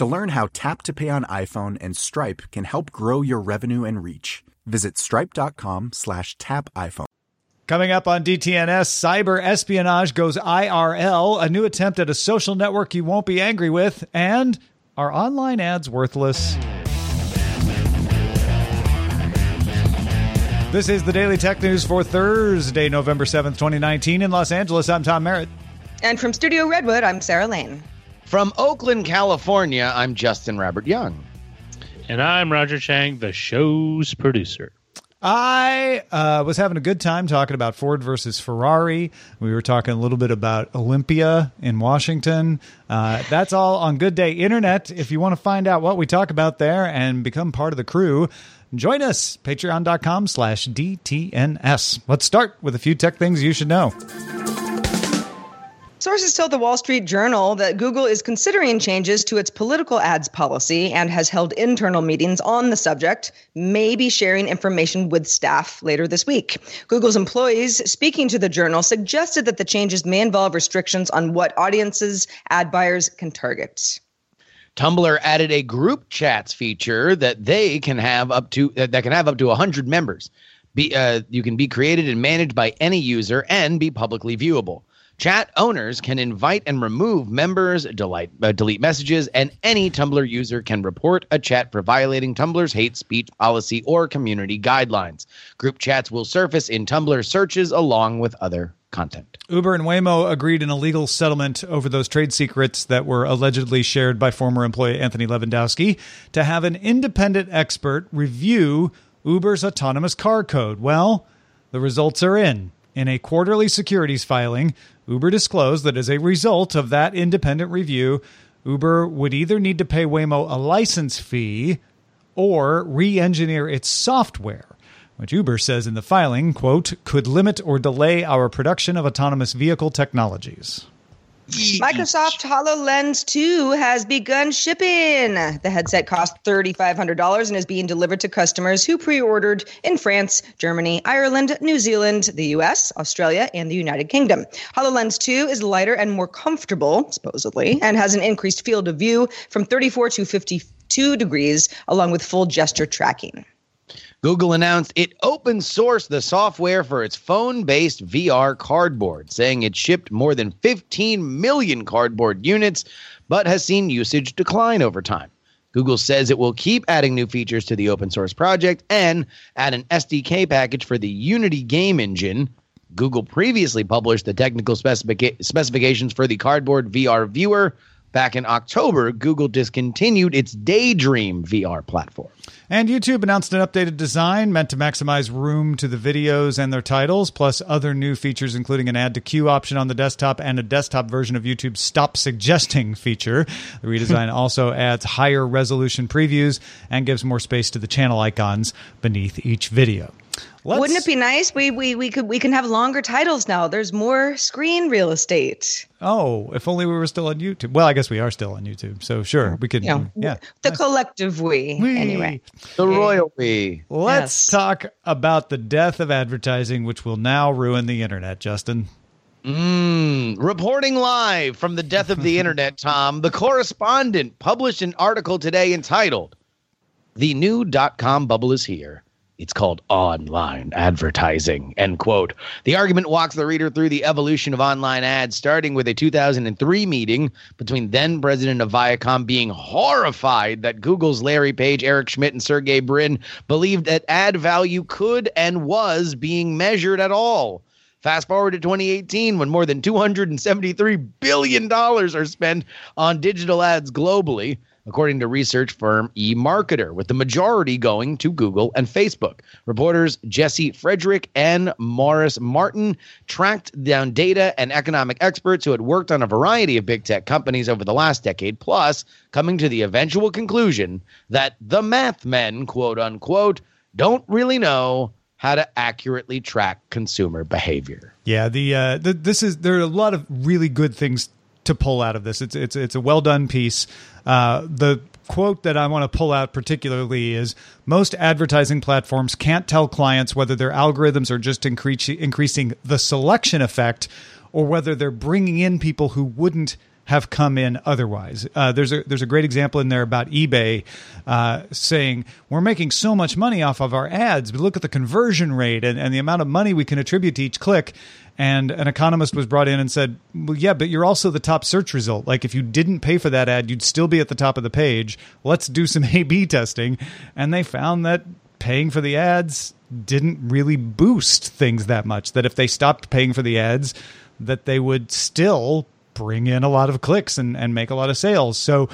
To learn how Tap to Pay on iPhone and Stripe can help grow your revenue and reach, visit stripe.com slash tap iPhone. Coming up on DTNS, cyber espionage goes IRL, a new attempt at a social network you won't be angry with, and are online ads worthless? This is the Daily Tech News for Thursday, November 7th, 2019. In Los Angeles, I'm Tom Merritt. And from Studio Redwood, I'm Sarah Lane. From Oakland, California, I'm Justin Robert Young. And I'm Roger Chang, the show's producer. I uh, was having a good time talking about Ford versus Ferrari. We were talking a little bit about Olympia in Washington. Uh, that's all on Good Day Internet. If you want to find out what we talk about there and become part of the crew, join us. Patreon.com slash DTNS. Let's start with a few tech things you should know. Sources told the Wall Street Journal that Google is considering changes to its political ads policy and has held internal meetings on the subject, maybe sharing information with staff later this week. Google's employees speaking to the Journal suggested that the changes may involve restrictions on what audiences ad buyers can target. Tumblr added a group chats feature that they can have up to uh, that can have up to 100 members. Be, uh, you can be created and managed by any user and be publicly viewable. Chat owners can invite and remove members, delete, uh, delete messages, and any Tumblr user can report a chat for violating Tumblr's hate speech policy or community guidelines. Group chats will surface in Tumblr searches along with other content. Uber and Waymo agreed in a legal settlement over those trade secrets that were allegedly shared by former employee Anthony Levandowski to have an independent expert review Uber's autonomous car code. Well, the results are in. In a quarterly securities filing, Uber disclosed that as a result of that independent review, Uber would either need to pay Waymo a license fee or re-engineer its software, which Uber says in the filing, quote, could limit or delay our production of autonomous vehicle technologies. Microsoft HoloLens 2 has begun shipping. The headset cost $3,500 and is being delivered to customers who pre ordered in France, Germany, Ireland, New Zealand, the US, Australia, and the United Kingdom. HoloLens 2 is lighter and more comfortable, supposedly, and has an increased field of view from 34 to 52 degrees, along with full gesture tracking. Google announced it open sourced the software for its phone based VR cardboard, saying it shipped more than 15 million cardboard units, but has seen usage decline over time. Google says it will keep adding new features to the open source project and add an SDK package for the Unity game engine. Google previously published the technical specifica- specifications for the Cardboard VR viewer. Back in October, Google discontinued its Daydream VR platform. And YouTube announced an updated design meant to maximize room to the videos and their titles, plus other new features, including an add to queue option on the desktop and a desktop version of YouTube's Stop Suggesting feature. The redesign also adds higher resolution previews and gives more space to the channel icons beneath each video. Let's- Wouldn't it be nice? We we we could we can have longer titles now. There's more screen real estate. Oh, if only we were still on YouTube. Well, I guess we are still on YouTube, so sure we could. You know, yeah. the collective we. Whee! Anyway, The royal we. Let's Yes. talk about the death of advertising, which will now ruin the internet. Justin. Mm, reporting live from the death of the internet, Tom, the correspondent published an article today entitled The New Dot Com Bubble is Here. It's called online advertising. End quote. The argument walks the reader through the evolution of online ads, starting with a 2003 meeting between then president of Viacom being horrified that Google's Larry Page, Eric Schmidt, and Sergey Brin believed that ad value could and was being measured at all. Fast forward to 2018 when more than $273 billion are spent on digital ads globally, according to research firm eMarketer, with the majority going to Google and Facebook. Reporters Jesse Frederik and Morris Martin tracked down data and economic experts who had worked on a variety of big tech companies over the last decade, plus coming to the eventual conclusion that the math men, quote unquote, don't really know how to accurately track consumer behavior. Yeah, the, uh, the this is there are a lot of really good things to pull out of this. It's it's it's a well done piece. Uh, the quote that I want to pull out particularly is most advertising platforms can't tell clients whether their algorithms are just increasing the selection effect or whether they're bringing in people who wouldn't have come in otherwise. Uh, there's a there's a great example in there about eBay uh, saying we're making so much money off of our ads, but look at the conversion rate and, and the amount of money we can attribute to each click. And an economist was brought in and said, "Well, yeah, but you're also the top search result. Like if you didn't pay for that ad, you'd still be at the top of the page. Let's do some A/B testing." And they found that paying for the ads didn't really boost things that much. That if they stopped paying for the ads, that they would still bring in a lot of clicks and, and make a lot of sales. So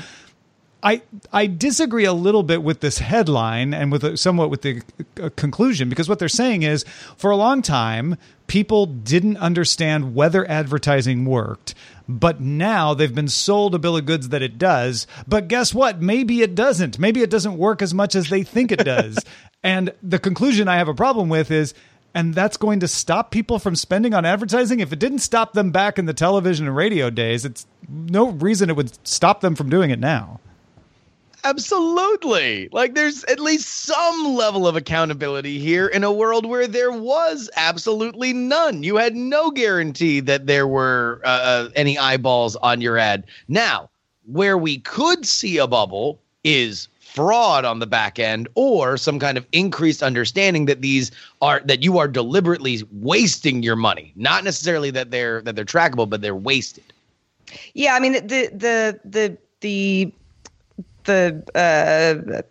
I I disagree a little bit with this headline and with the, somewhat with the uh, conclusion because what they're saying is for a long time people didn't understand whether advertising worked but now they've been sold a bill of goods that it does but guess what? Maybe it doesn't. Maybe it doesn't work as much as they think it does. And the conclusion I have a problem with is and that's going to stop people from spending on advertising. If it didn't stop them back in the television and radio days, it's no reason it would stop them from doing it now. Absolutely. Like there's at least some level of accountability here in a world where there was absolutely none. You had no guarantee that there were uh, uh, any eyeballs on your ad. Now, where we could see a bubble is fraud on the back end or some kind of increased understanding that these are that you are deliberately wasting your money not necessarily that they're that they're trackable but they're wasted yeah. I mean the the the the the uh,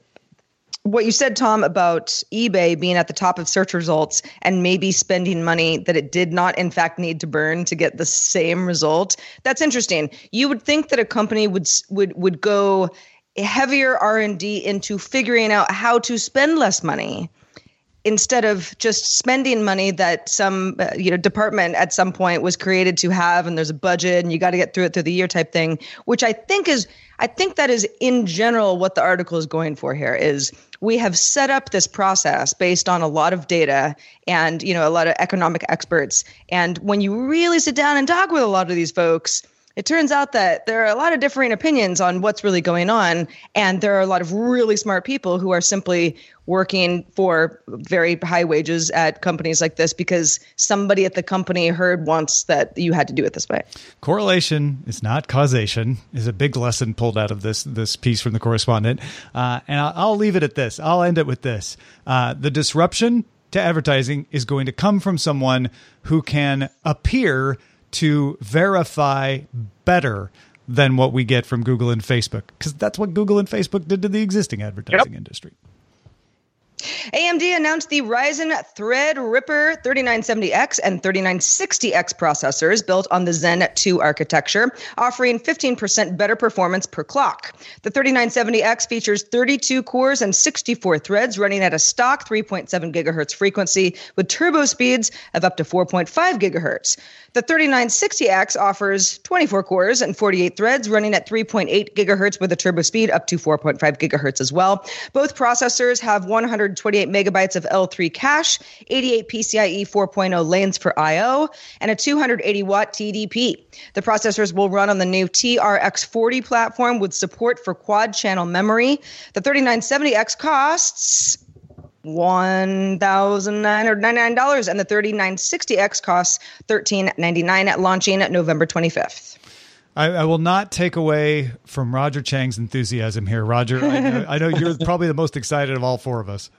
what you said, Tom, about eBay being at the top of search results and maybe spending money that it did not, in fact, need to burn to get the same result. That's interesting. You would think that a company would would would go heavier R and D into figuring out how to spend less money instead of just spending money that some uh, you know department at some point was created to have and there's a budget and you got to get through it through the year type thing which i think is i think that is in general what the article is going for here is we have set up this process based on a lot of data and you know a lot of economic experts. And when you really sit down and talk with a lot of these folks it turns out that there are a lot of differing opinions on what's really going on and there are a lot of really smart people who are simply working for very high wages at companies like this because somebody at the company heard once that you had to do it this way. Correlation is not causation is a big lesson pulled out of this this piece from the correspondent, uh, and I'll, I'll leave it at this. I'll end it with this: uh, the disruption to advertising is going to come from someone who can appear to verify better than what we get from Google and Facebook, because that's what Google and Facebook did to the existing advertising industry. AMD announced the Ryzen Threadripper 3970X and 3960X processors built on the Zen 2 architecture, offering 15% better performance per clock. The 3970X features 32 cores and 64 threads running at a stock 3.7 gigahertz frequency with turbo speeds of up to 4.5 gigahertz. The 3960X offers 24 cores and 48 threads running at 3.8 gigahertz with a turbo speed up to 4.5 gigahertz as well. Both processors have 128 megabytes of L3 cache, 88 PCIe 4.0 lanes for I/O, and a 280 watt TDP. The processors will run on the new TRX40 platform with support for quad channel memory. The 3970X costs $1,999 and the 3960X costs 1,399 at launching November 25th. I, I, will not take away from Roger Chang's enthusiasm here. Roger, I know, I know you're probably the most excited of all four of us.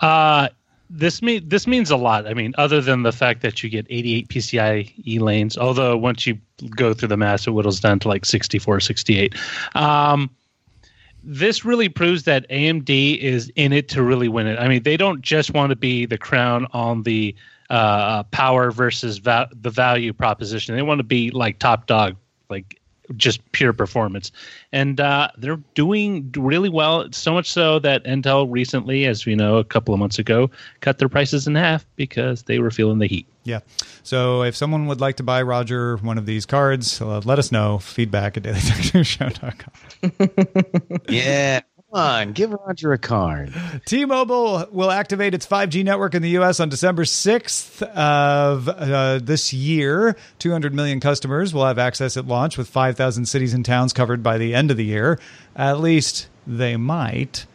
Uh, this mean this means a lot. I mean, other than the fact that you get 88 PCIe lanes, although once you go through the math, it whittles down to like 64, 68. Um, this really proves that AMD is in it to really win it. I mean, they don't just want to be the crown on the uh, power versus va- the value proposition. They want to be like top dog, like just pure performance. And uh, they're doing really well, so much so that Intel recently, as we know, a couple of months ago, cut their prices in half because they were feeling the heat. Yeah. So if someone would like to buy Roger one of these cards, uh, let us know. Feedback at dailytechnewsshow.com. yeah on, give Roger a card. T-Mobile will activate its 5G network in the U.S. on December 6th of uh, this year. 200 million customers will have access at launch, with 5,000 cities and towns covered by the end of the year. At least they might.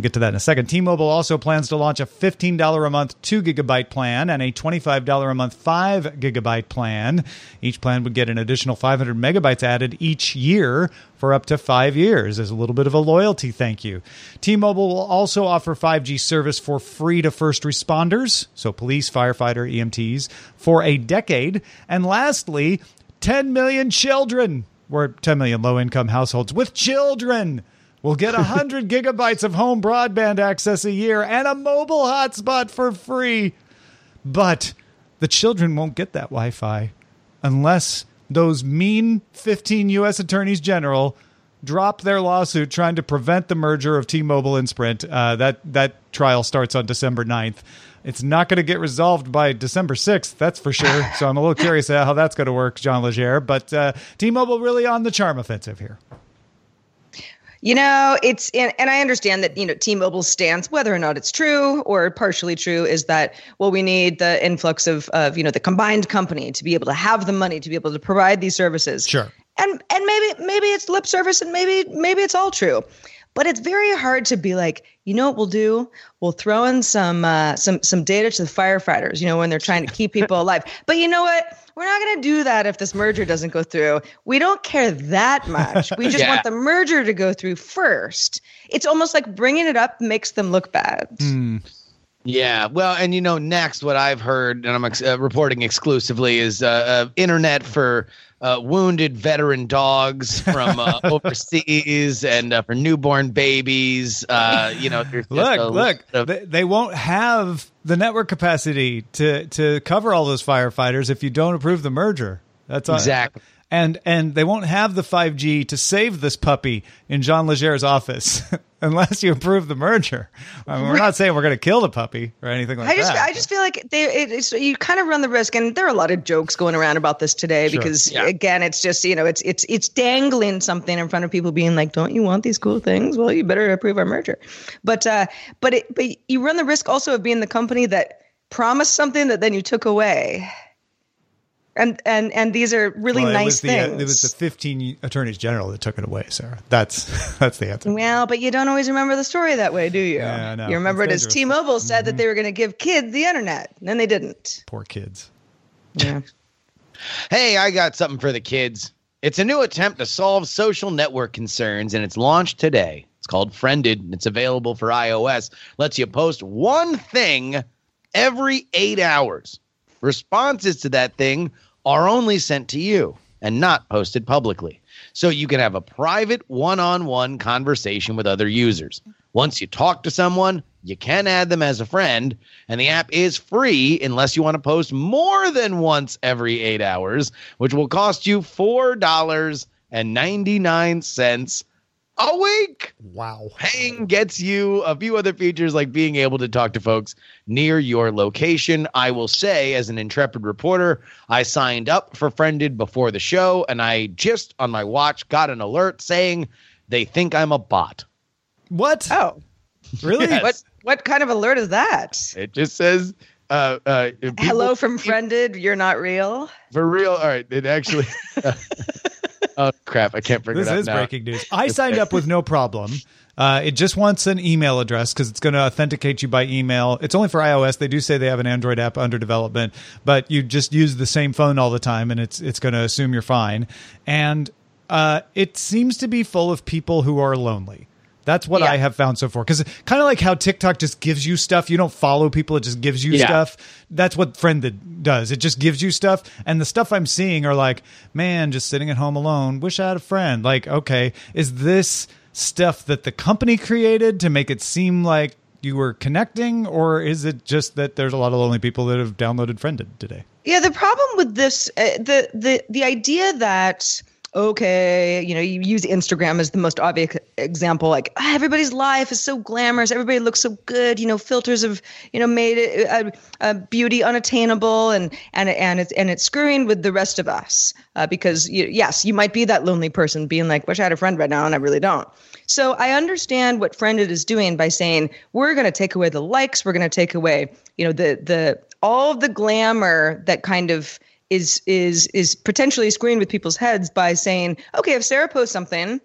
We'll get to that in a second. T Mobile also plans to launch a $15 a month 2 gigabyte plan and a $25 a month 5 gigabyte plan. Each plan would get an additional 500 megabytes added each year for up to five years as a little bit of a loyalty thank you. T Mobile will also offer 5G service for free to first responders, so police, firefighter, EMTs, for a decade. And lastly, 10 million children, or 10 million low income households with children will get 100 gigabytes of home broadband access a year and a mobile hotspot for free. But the children won't get that Wi Fi unless those mean 15 U.S. attorneys general drop their lawsuit trying to prevent the merger of T-Mobile and Sprint. Uh, that that trial starts on December 9th. It's not going to get resolved by December 6th, that's for sure. So I'm a little curious how that's going to work, John Legere. But uh, T-Mobile really on the charm offensive here. You know, it's and, and I understand that you know T-Mobile's stance, whether or not it's true or partially true, is that well, we need the influx of of you know the combined company to be able to have the money to be able to provide these services. Sure. And and maybe maybe it's lip service and maybe maybe it's all true. But it's very hard to be like, you know what we'll do? We'll throw in some uh, some some data to the firefighters, you know, when they're trying to keep people alive. But you know what? We're not going to do that if this merger doesn't go through. We don't care that much. We just yeah. want the merger to go through first. It's almost like bringing it up makes them look bad. Mm. Yeah, well, and you know, next what I've heard, and I'm ex- uh, reporting exclusively, is uh, uh, internet for uh, wounded veteran dogs from uh, overseas and uh, for newborn babies. Uh, you know, look, look, of- they, they, won't have the network capacity to to cover all those firefighters if you don't approve the merger. That's all. exactly and and they won't have the 5G to save this puppy in John Legere's office unless you approve the merger. I mean, we're not saying we're going to kill the puppy or anything like I just, that. I just feel like they, it's, you kind of run the risk, and there are a lot of jokes going around about this today sure. because yeah. again, it's just you know, it's it's it's dangling something in front of people, being like, "Don't you want these cool things? Well, you better approve our merger." But uh, but it, but you run the risk also of being the company that promised something that then you took away and and and these are really well, nice it uh, things. The, it was the 15 attorneys general that took it away, Sarah. That's that's the answer. Well, but you don't always remember the story that way, do you? Yeah, no, you remember it as T-Mobile said mm-hmm. that they were going to give kids the internet, and then they didn't. Poor kids. Yeah. hey, I got something for the kids. It's a new attempt to solve social network concerns, and it's launched today. It's called Friended, and it's available for iOS. Lets you post one thing every eight hours. Responses to that thing are only sent to you and not posted publicly. So you can have a private one on one conversation with other users. Once you talk to someone, you can add them as a friend, and the app is free unless you want to post more than once every eight hours, which will cost you $4.99 a week. Wow. Paying gets you a few other features like being able to talk to folks near your location. I will say, as an intrepid reporter, I signed up for Friended before the show, and I just on my watch got an alert saying they think I'm a bot. What? Oh. Really? Yes. What what kind of alert is that? It just says, uh, uh, people- Hello from friended. You're not real. For real? All right. It actually. oh, crap. I can't bring This it up is now. breaking news. I signed up with no problem. Uh, it just wants an email address because it's going to authenticate you by email. It's only for iOS. They do say they have an Android app under development, but you just use the same phone all the time, and it's it's going to assume you're fine. And uh, it seems to be full of people who are lonely. That's what Yeah. I have found so far. Because kind of like how TikTok just gives you stuff. You don't follow people; it just gives you Yeah. stuff. That's what Friended does. It just gives you stuff, and the stuff I'm seeing are like, man, just sitting at home alone. Wish I had a friend. Like, okay, is this stuff that the company created to make it seem like you were connecting, or is it just that there's a lot of lonely people that have downloaded Friended today? Yeah, the problem with this, uh, the the the idea that okay, you know, you use Instagram as the most obvious example. Like ah, everybody's life is so glamorous, everybody looks so good. You know, filters have you know made it uh, uh, beauty unattainable, and and and it's and it's screwing with the rest of us uh, because you, yes, you might be that lonely person being like, wish I had a friend right now, and I really don't. So I understand what Friended is doing by saying we're going to take away the likes, we're going to take away, you know, the the all the glamour that kind of is is is potentially screwing with people's heads by saying, okay, if Sarah posts something,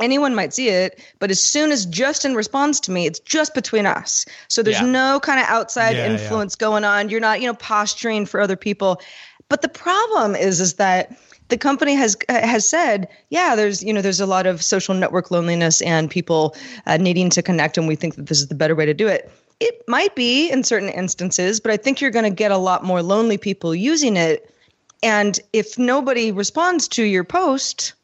anyone might see it, but as soon as Justin responds to me, it's just between us. So there's Yeah. no kind of outside Yeah, yeah. influence going on. You're not, you know, posturing for other people. But the problem is, is that the company has has said, yeah, there's you know there's a lot of social network loneliness and people uh, needing to connect, and we think that this is the better way to do it. It might be in certain instances, but I think you're going to get a lot more lonely people using it. And if nobody responds to your post,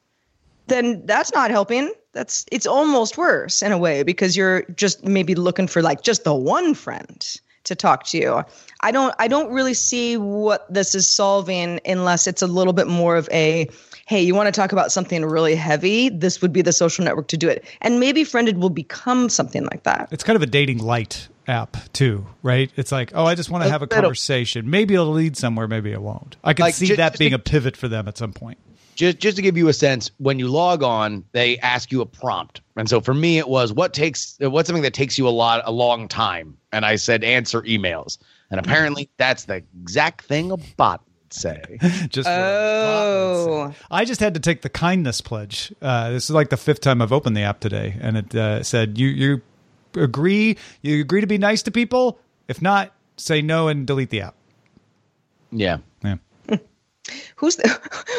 then that's not helping. That's it's almost worse in a way because you're just maybe looking for like just the one friend to talk to you. I don't I don't really see what this is solving unless it's a little bit more of a hey, you want to talk about something really heavy? This would be the social network to do it. And maybe Friended will become something like that. It's kind of a dating light app too, right? It's like, oh, I just want to have a conversation. Maybe it'll lead somewhere, maybe it won't. I can Like, see ju- that just being to- a pivot for them at some point. just just to give you a sense when you log on they ask you a prompt and so for me it was what takes what's something that takes you a lot a long time and i said answer emails and apparently that's the exact thing a bot would say just for a bot would say. I just had to take the kindness pledge. Uh, this is like the fifth time I've opened the app today, and it uh, said you you agree you agree to be nice to people. If not, say no and delete the app. yeah Yeah. Who's the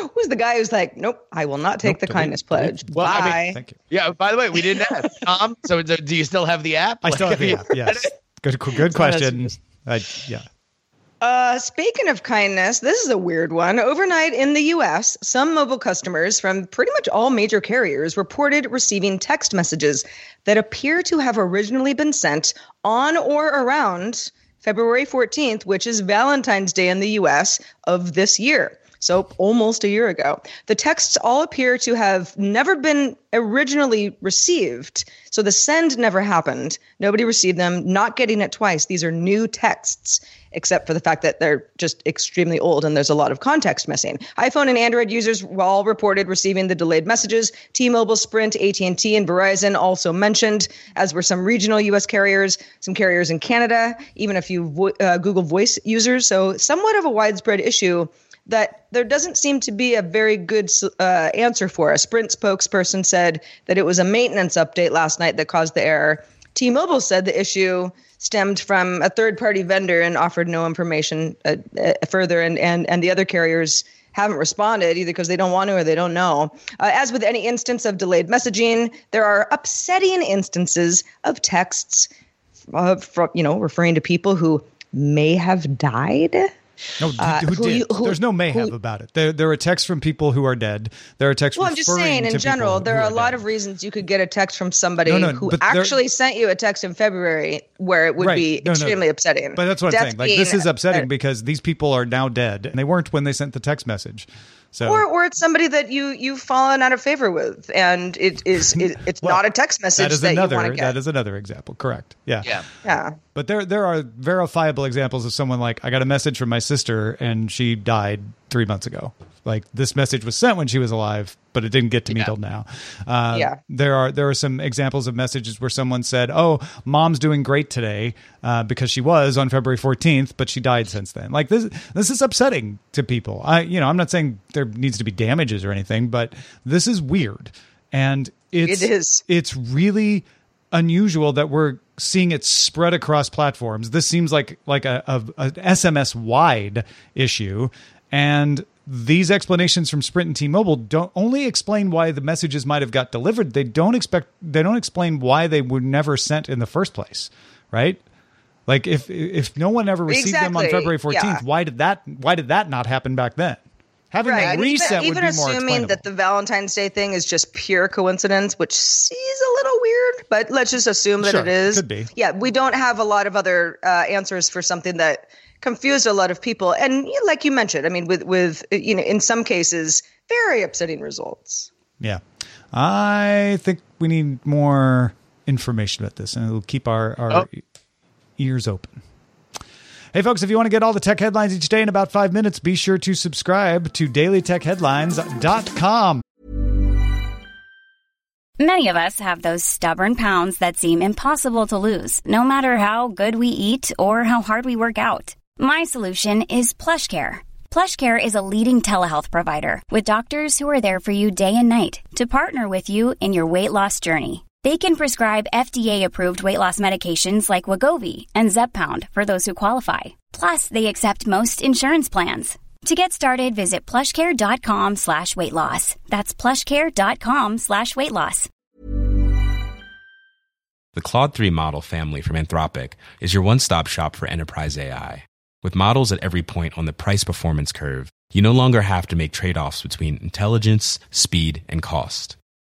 who's the guy who's like, nope, I will not take Nope, the delete- kindness pledge. Well, I mean, Bye. Thank you. yeah by the way we didn't ask tom so do do you still have the app I still have the app. Yes. Good good question. I, yeah. Uh, speaking of kindness, this is a weird one. Overnight in the US, some mobile customers from pretty much all major carriers reported receiving text messages that appear to have originally been sent on or around February 14th, which is Valentine's Day in the US of this year. So almost a year ago. The texts all appear to have never been originally received. So the send never happened. Nobody received them, not getting it twice. These are new texts, except for the fact that they're just extremely old and there's a lot of context missing. iPhone and Android users all reported receiving the delayed messages. T-Mobile, Sprint, AT&T, and Verizon also mentioned, as were some regional U.S. carriers, some carriers in Canada, even a few vo- uh, Google Voice users. So somewhat of a widespread issue that there doesn't seem to be a very good uh, answer for. A Sprint spokesperson said that it was a maintenance update last night that caused the error. T Mobile said the issue stemmed from a third party vendor and offered no information uh, uh, further, and, and, and the other carriers haven't responded either because they don't want to or they don't know. Uh, as with any instance of delayed messaging, there are upsetting instances of texts, uh, from, you know, referring to people who may have died. No, Uh, who, who did? you- who- There's no mayhem who- about it. There, there are texts from people who are dead. There are texts. Well, I'm just saying, in general, there who are a lot dead. of reasons you could get a text from somebody No, no, who but there- actually sent you a text in February where it would Right. be No, no. extremely upsetting. But that's what Death I'm saying. Like this is upsetting uh, because these people are now dead, and they weren't when they sent the text message. So or, or it's somebody that you you've fallen out of favor with, and it is it, it's Well, not a text message that is that, you want another. to get. That is another example. Correct. Yeah. yeah yeah. But there, there are verifiable examples of someone like I got a message from my sister and she died three months ago. Like this message was sent when she was alive, but it didn't get to me Yeah. till now. Uh, Yeah. there are there are some examples of messages where someone said, "Oh, mom's doing great today," uh, because she was on February fourteenth, but she died since then. Like this, this is upsetting to people. I, you know, I'm not saying there needs to be damages or anything, but this is weird, and it's It is. it's really unusual that we're seeing it spread across platforms. This seems like like a, a, a SMS wide issue, and these explanations from Sprint and T-Mobile don't only explain why the messages might have got delivered. They don't expect they don't explain why they were never sent in the first place, right? Like if if no one ever received them on February fourteenth, yeah. why did that why did that not happen back then? Having Right. a and reset even, would even be more assuming that the. Valentine's Day thing is just pure coincidence, which seems a little weird, but let's just assume that Sure, it is. could be. Yeah, we don't have a lot of other uh, answers for something that confused a lot of people, and you know, like you mentioned, I mean, with with you know, in some cases, very upsetting results. Yeah. I think we need more information about this, and it'll keep our, our Oh. ears open. Hey, folks, if you want to get all the tech headlines each day in about five minutes, be sure to subscribe to dailytechheadlines.com. Many of us have those stubborn pounds that seem impossible to lose, no matter how good we eat or how hard we work out. My solution is PlushCare. PlushCare is a leading telehealth provider with doctors who are there for you day and night to partner with you in your weight loss journey. They can prescribe FDA-approved weight loss medications like Wegovy and Zepbound for those who qualify. Plus, they accept most insurance plans. To get started, visit plushcare.com slash weight loss. That's plushcare.com slash weight loss. The Claude 3 model family from Anthropic is your one stop shop for enterprise AI. With models at every point on the price performance curve, you no longer have to make trade offs between intelligence, speed, and cost.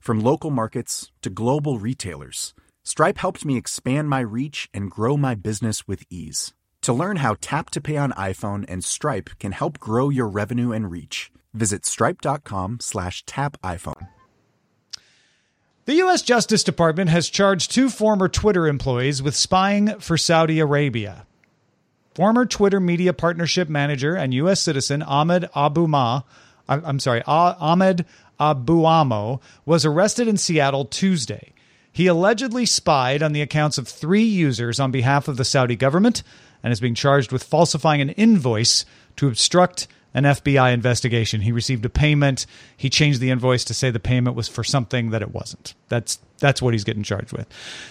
From local markets to global retailers, Stripe helped me expand my reach and grow my business with ease. To learn how Tap to Pay on iPhone and Stripe can help grow your revenue and reach, visit stripe.com slash tap iPhone. The U.S. Justice Department has charged two former Twitter employees with spying for Saudi Arabia. Former Twitter Media Partnership Manager and U.S. citizen Ahmed Abu Ma, I'm sorry, Ah- Ahmed Abouammo, was arrested in Seattle Tuesday. He allegedly spied on the accounts of three users on behalf of the Saudi government and is being charged with falsifying an invoice to obstruct an FBI investigation. He received a payment. He changed the invoice to say the payment was for something that it wasn't. That's that's what he's getting charged with.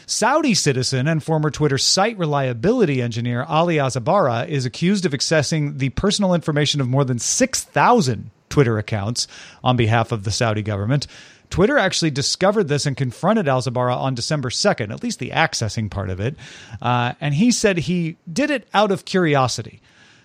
Saudi citizen and former Twitter site reliability engineer Ali Alzabarah is accused of accessing the personal information of more than 6,000 Twitter accounts on behalf of the Saudi government. Twitter actually discovered this and confronted Alzabarah on December 2nd, at least the accessing part of it. Uh, and he said he did it out of curiosity.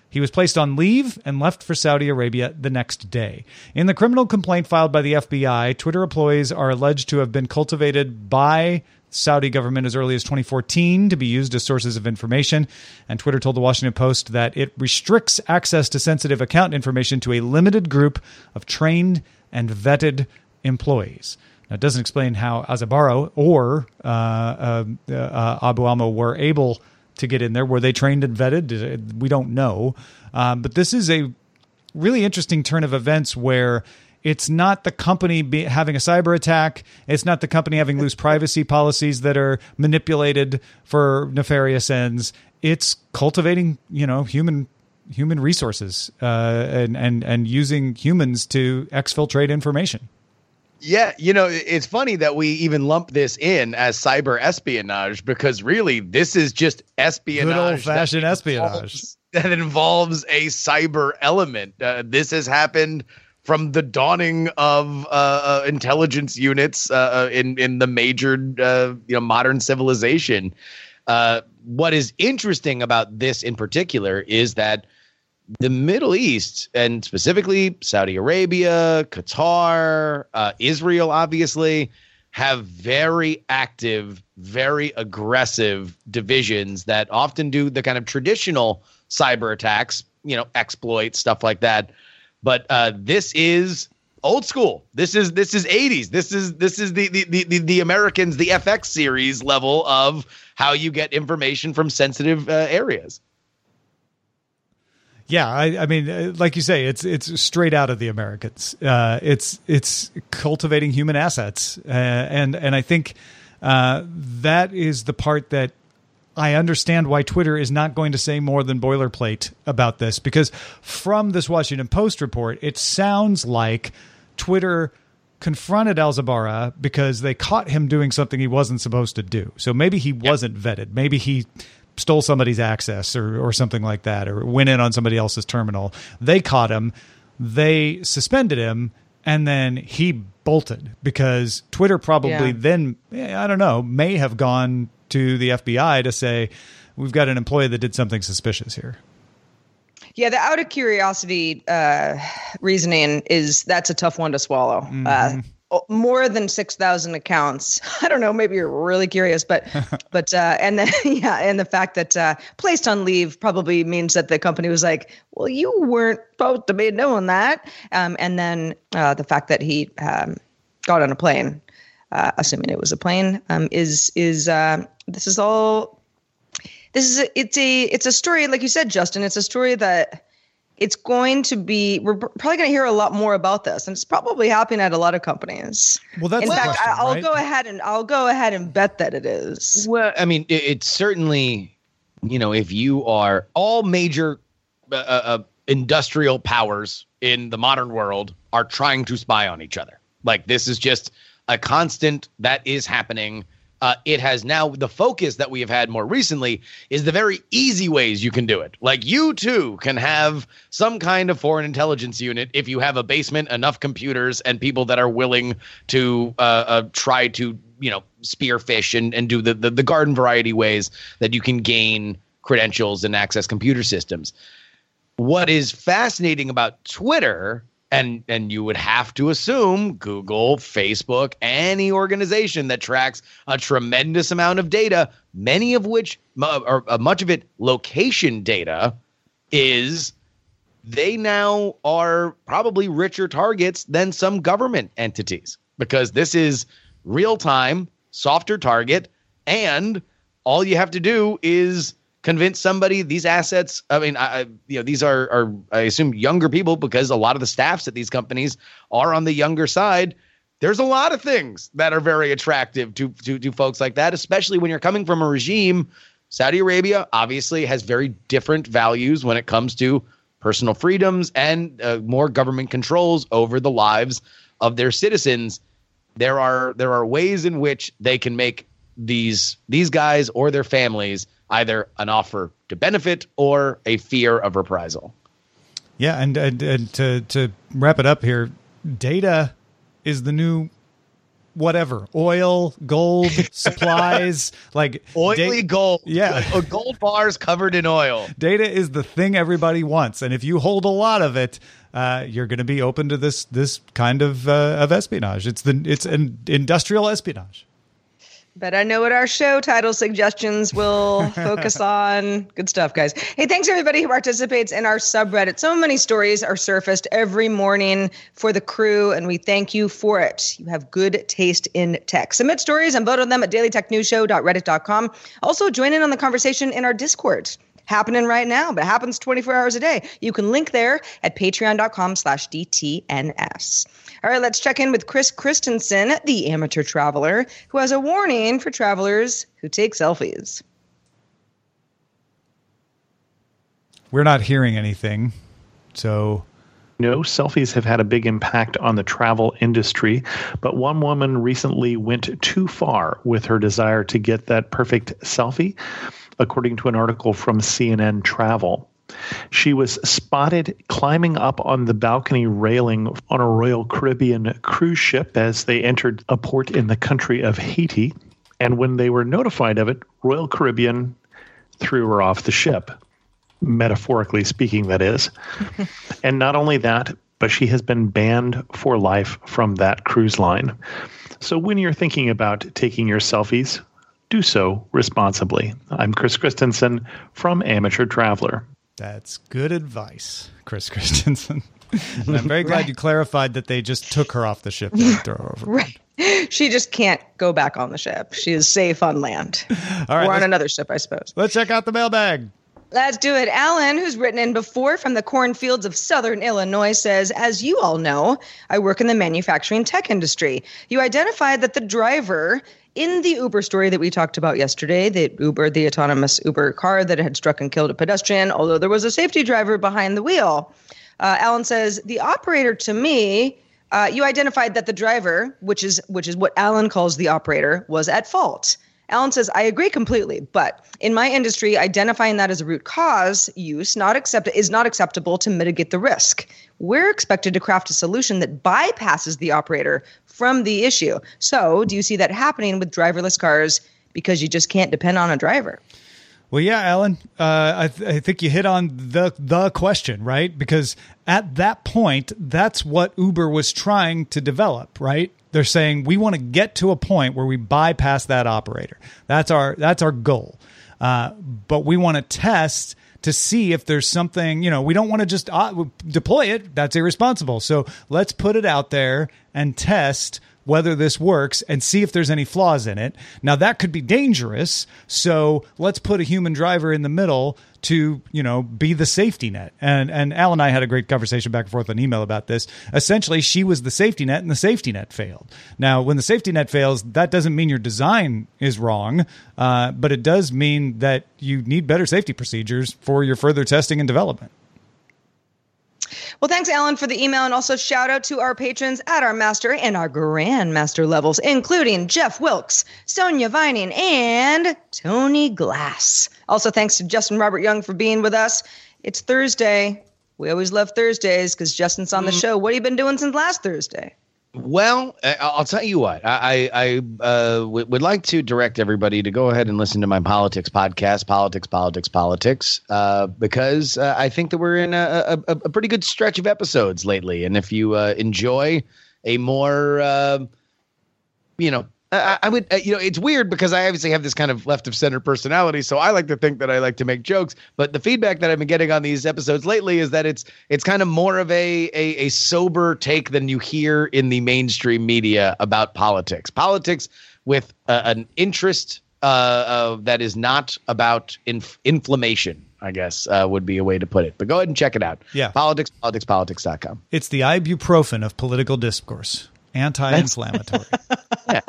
He was placed on leave and left for Saudi Arabia the next day. In the criminal complaint filed by the FBI, Twitter employees are alleged to have been cultivated by Saudi government as early as 2014 to be used as sources of information. And Twitter told the Washington Post that it restricts access to sensitive account information to a limited group of trained and vetted employees. Now, it doesn't explain how Azabaro or uh, uh, uh, Abouammo were able to get in there. Were they trained and vetted? We don't know. Um, but this is a really interesting turn of events where it's not the company be, having a cyber attack. It's not the company having loose privacy policies that are manipulated for nefarious ends. It's cultivating, you know, human human resources uh, and and and using humans to exfiltrate information. Yeah, you know, it's funny that we even lump this in as cyber espionage because really this is just espionage. Good old fashioned espionage. Involves, that involves a cyber element. Uh, this has happened from the dawning of uh, uh, intelligence units uh, uh in in the major uh, you know modern civilization. Uh, what is interesting about this in particular is that the Middle East, and specifically Saudi Arabia, Qatar, Israel, obviously, have very active, very aggressive divisions that often do the kind of traditional cyber attacks, you know, exploits, stuff like that. But uh, this is old school. This is this is 80s. This is this is the the the, the Americans, the FX series level of how you get information from sensitive uh, areas. Yeah, I, I, mean, uh, like you say, it's it's straight out of the Americans. Uh, it's it's cultivating human assets, uh, and and I think uh, that is the part that I understand why Twitter is not going to say more than boilerplate about this because from this Washington Post report, it sounds like Twitter confronted Alzabarah because they caught him doing something he wasn't supposed to do. So maybe he wasn't vetted. Maybe he stole somebody's access or, or something like that, or went in on somebody else's terminal. They caught him, they suspended him, and then he bolted because Twitter probably yeah. then, eh, I don't know, may have gone to the FBI to say, we've got an employee that did something suspicious here. Yeah, the out of curiosity uh, reasoning is that's a tough one to swallow. Mm-hmm. Uh, more than 6000 accounts i don't know maybe you're really curious but but uh and then yeah and the fact that uh placed on leave probably means that the company was like well you weren't supposed to be doing that um and then uh the fact that he um got on a plane uh assuming it was a plane um is is uh this is all this is a, it's a it's a story like you said justin it's a story that it's going to be we're probably going to hear a lot more about this and it's probably happening at a lot of companies. Well that's in fact question, i'll right? go ahead and i'll go ahead and bet that it is. Well i mean it, it's certainly you know if you are all major uh, uh, uh, industrial powers in the modern world are trying to spy on each other. Like this is just a constant that is happening uh, it has now the focus that we have had more recently is the very easy ways you can do it. Like you too can have some kind of foreign intelligence unit if you have a basement, enough computers, and people that are willing to uh, uh, try to you know spearphish and, and do the, the the garden variety ways that you can gain credentials and access computer systems. What is fascinating about Twitter and and you would have to assume Google, Facebook, any organization that tracks a tremendous amount of data, many of which or uh, much of it location data is they now are probably richer targets than some government entities because this is real time, softer target and all you have to do is convince somebody these assets i mean I, you know these are are i assume younger people because a lot of the staffs at these companies are on the younger side. There's a lot of things that are very attractive to to, to folks like that especially when you're coming from a regime. Saudi arabia obviously has very different values when it comes to personal freedoms and uh, more government controls over the lives of their citizens. There are there are ways in which they can make these these guys or their families either an offer to benefit or a fear of reprisal. Yeah, and, and, and to to wrap it up here, data is the new whatever. Oil gold supplies like oily da- gold. Yeah. Gold bars covered in oil. Data is the thing everybody wants and if you hold a lot of it uh, you're going to be open to this this kind of uh, of espionage. It's the it's an industrial espionage but I know what our show title suggestions will focus on. Good stuff, guys. Hey, thanks everybody who participates in our subreddit. So many stories are surfaced every morning for the crew, and we thank you for it. You have good taste in tech. Submit stories and vote on them at dailytechnewsshow.reddit.com. Also, join in on the conversation in our Discord happening right now, but happens 24 hours a day. You can link there at patreon.com slash DTNS. All right, let's check in with Chris Christensen, the amateur traveler, who has a warning for travelers who take selfies. We're not hearing anything, so no, selfies have had a big impact on the travel industry, but one woman recently went too far with her desire to get that perfect selfie, according to an article from CNN Travel. She was spotted climbing up on the balcony railing on a Royal Caribbean cruise ship as they entered a port in the country of Haiti. And when they were notified of it, Royal Caribbean threw her off the ship metaphorically speaking, that is. and not only that, but she has been banned for life from that cruise line. So when you're thinking about taking your selfies, do so responsibly. I'm Chris Christensen from Amateur Traveler. That's good advice, Chris Christensen. and I'm very glad right. you clarified that they just took her off the ship and throw her over. Right. She just can't go back on the ship. She is safe on land. All right, or on another ship, I suppose. Let's check out the mailbag. Let's do it. Alan, who's written in before from the cornfields of southern Illinois, says, As you all know, I work in the manufacturing tech industry. You identified that the driver in the Uber story that we talked about yesterday, the Uber, the autonomous Uber car that had struck and killed a pedestrian, although there was a safety driver behind the wheel. Uh, Alan says, The operator to me, uh, you identified that the driver, which is which is what Alan calls the operator, was at fault. Alan says, I agree completely, but in my industry, identifying that as a root cause use not accept- is not acceptable to mitigate the risk. We're expected to craft a solution that bypasses the operator from the issue. So, do you see that happening with driverless cars because you just can't depend on a driver? Well, yeah, Alan, uh, I, th- I, think you hit on the the question, right? Because at that point, that's what Uber was trying to develop, right? They're saying we want to get to a point where we bypass that operator. That's our that's our goal. Uh, but we want to test to see if there's something, you know, we don't want to just uh, deploy it. That's irresponsible. So let's put it out there and test whether this works and see if there's any flaws in it. Now that could be dangerous, so let's put a human driver in the middle to you know be the safety net. And and Al and I had a great conversation back and forth on email about this. Essentially, she was the safety net, and the safety net failed. Now, when the safety net fails, that doesn't mean your design is wrong, uh, but it does mean that you need better safety procedures for your further testing and development. Well, thanks, Alan, for the email, and also shout out to our patrons at our master and our grandmaster levels, including Jeff Wilkes, Sonia Vining, and Tony Glass. Also, thanks to Justin Robert Young for being with us. It's Thursday. We always love Thursdays because Justin's on the mm. show. What have you been doing since last Thursday? Well, I'll tell you what. I, I uh, would like to direct everybody to go ahead and listen to my politics podcast, Politics, Politics, Politics, uh, because uh, I think that we're in a, a, a, pretty good stretch of episodes lately. And if you uh, enjoy a more, uh, you know, I, I would, uh, you know, it's weird because I obviously have this kind of left of center personality, so I like to think that I like to make jokes. But the feedback that I've been getting on these episodes lately is that it's it's kind of more of a a, a sober take than you hear in the mainstream media about politics. Politics with uh, an interest uh, uh, that is not about inf- inflammation. I guess uh, would be a way to put it. But go ahead and check it out. Yeah. Politics, politics, politics.com. It's the ibuprofen of political discourse anti-inflammatory. yeah.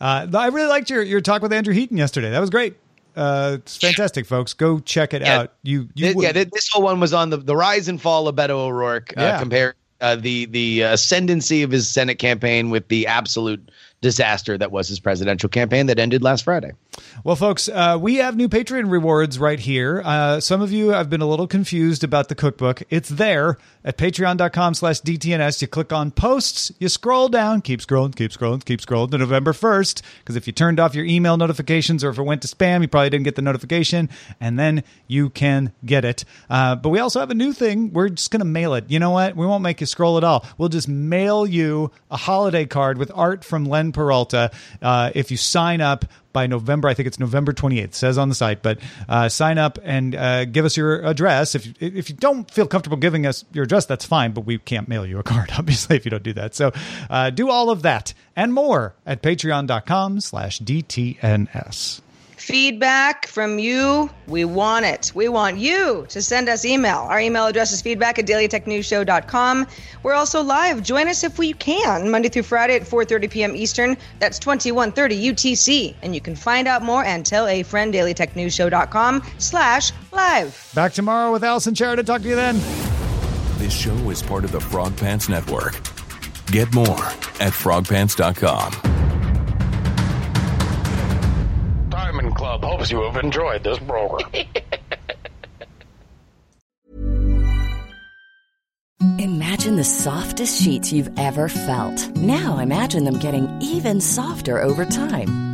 uh, I really liked your your talk with Andrew Heaton yesterday. That was great. Uh, it's fantastic, folks. Go check it yeah. out. You, you this, yeah, this whole one was on the, the rise and fall of Beto O'Rourke. Uh, yeah. Compare uh, the the ascendancy of his Senate campaign with the absolute disaster that was his presidential campaign that ended last Friday. Well, folks, uh, we have new Patreon rewards right here. Uh, some of you have been a little confused about the cookbook. It's there at patreon.com slash DTNS. You click on posts, you scroll down, keep scrolling, keep scrolling, keep scrolling to November 1st. Because if you turned off your email notifications or if it went to spam, you probably didn't get the notification, and then you can get it. Uh, but we also have a new thing. We're just going to mail it. You know what? We won't make you scroll at all. We'll just mail you a holiday card with art from Len Peralta uh, if you sign up by November. I think it's November 28th. Says on the site, but uh, sign up and uh, give us your address. If if you don't feel comfortable giving us your address, that's fine. But we can't mail you a card, obviously, if you don't do that. So uh, do all of that and more at Patreon.com/slash DTNS feedback from you. We want it. We want you to send us email. Our email address is feedback at dailytechnewsshow.com. We're also live. Join us if we can, Monday through Friday at 4.30 p.m. Eastern. That's 2130 UTC. And you can find out more and tell a friend, dailytechnewsshow.com slash live. Back tomorrow with Allison Sheridan. Talk to you then. This show is part of the Frog Pants Network. Get more at frogpants.com. Diamond Club hopes you have enjoyed this program. Imagine the softest sheets you've ever felt. Now imagine them getting even softer over time.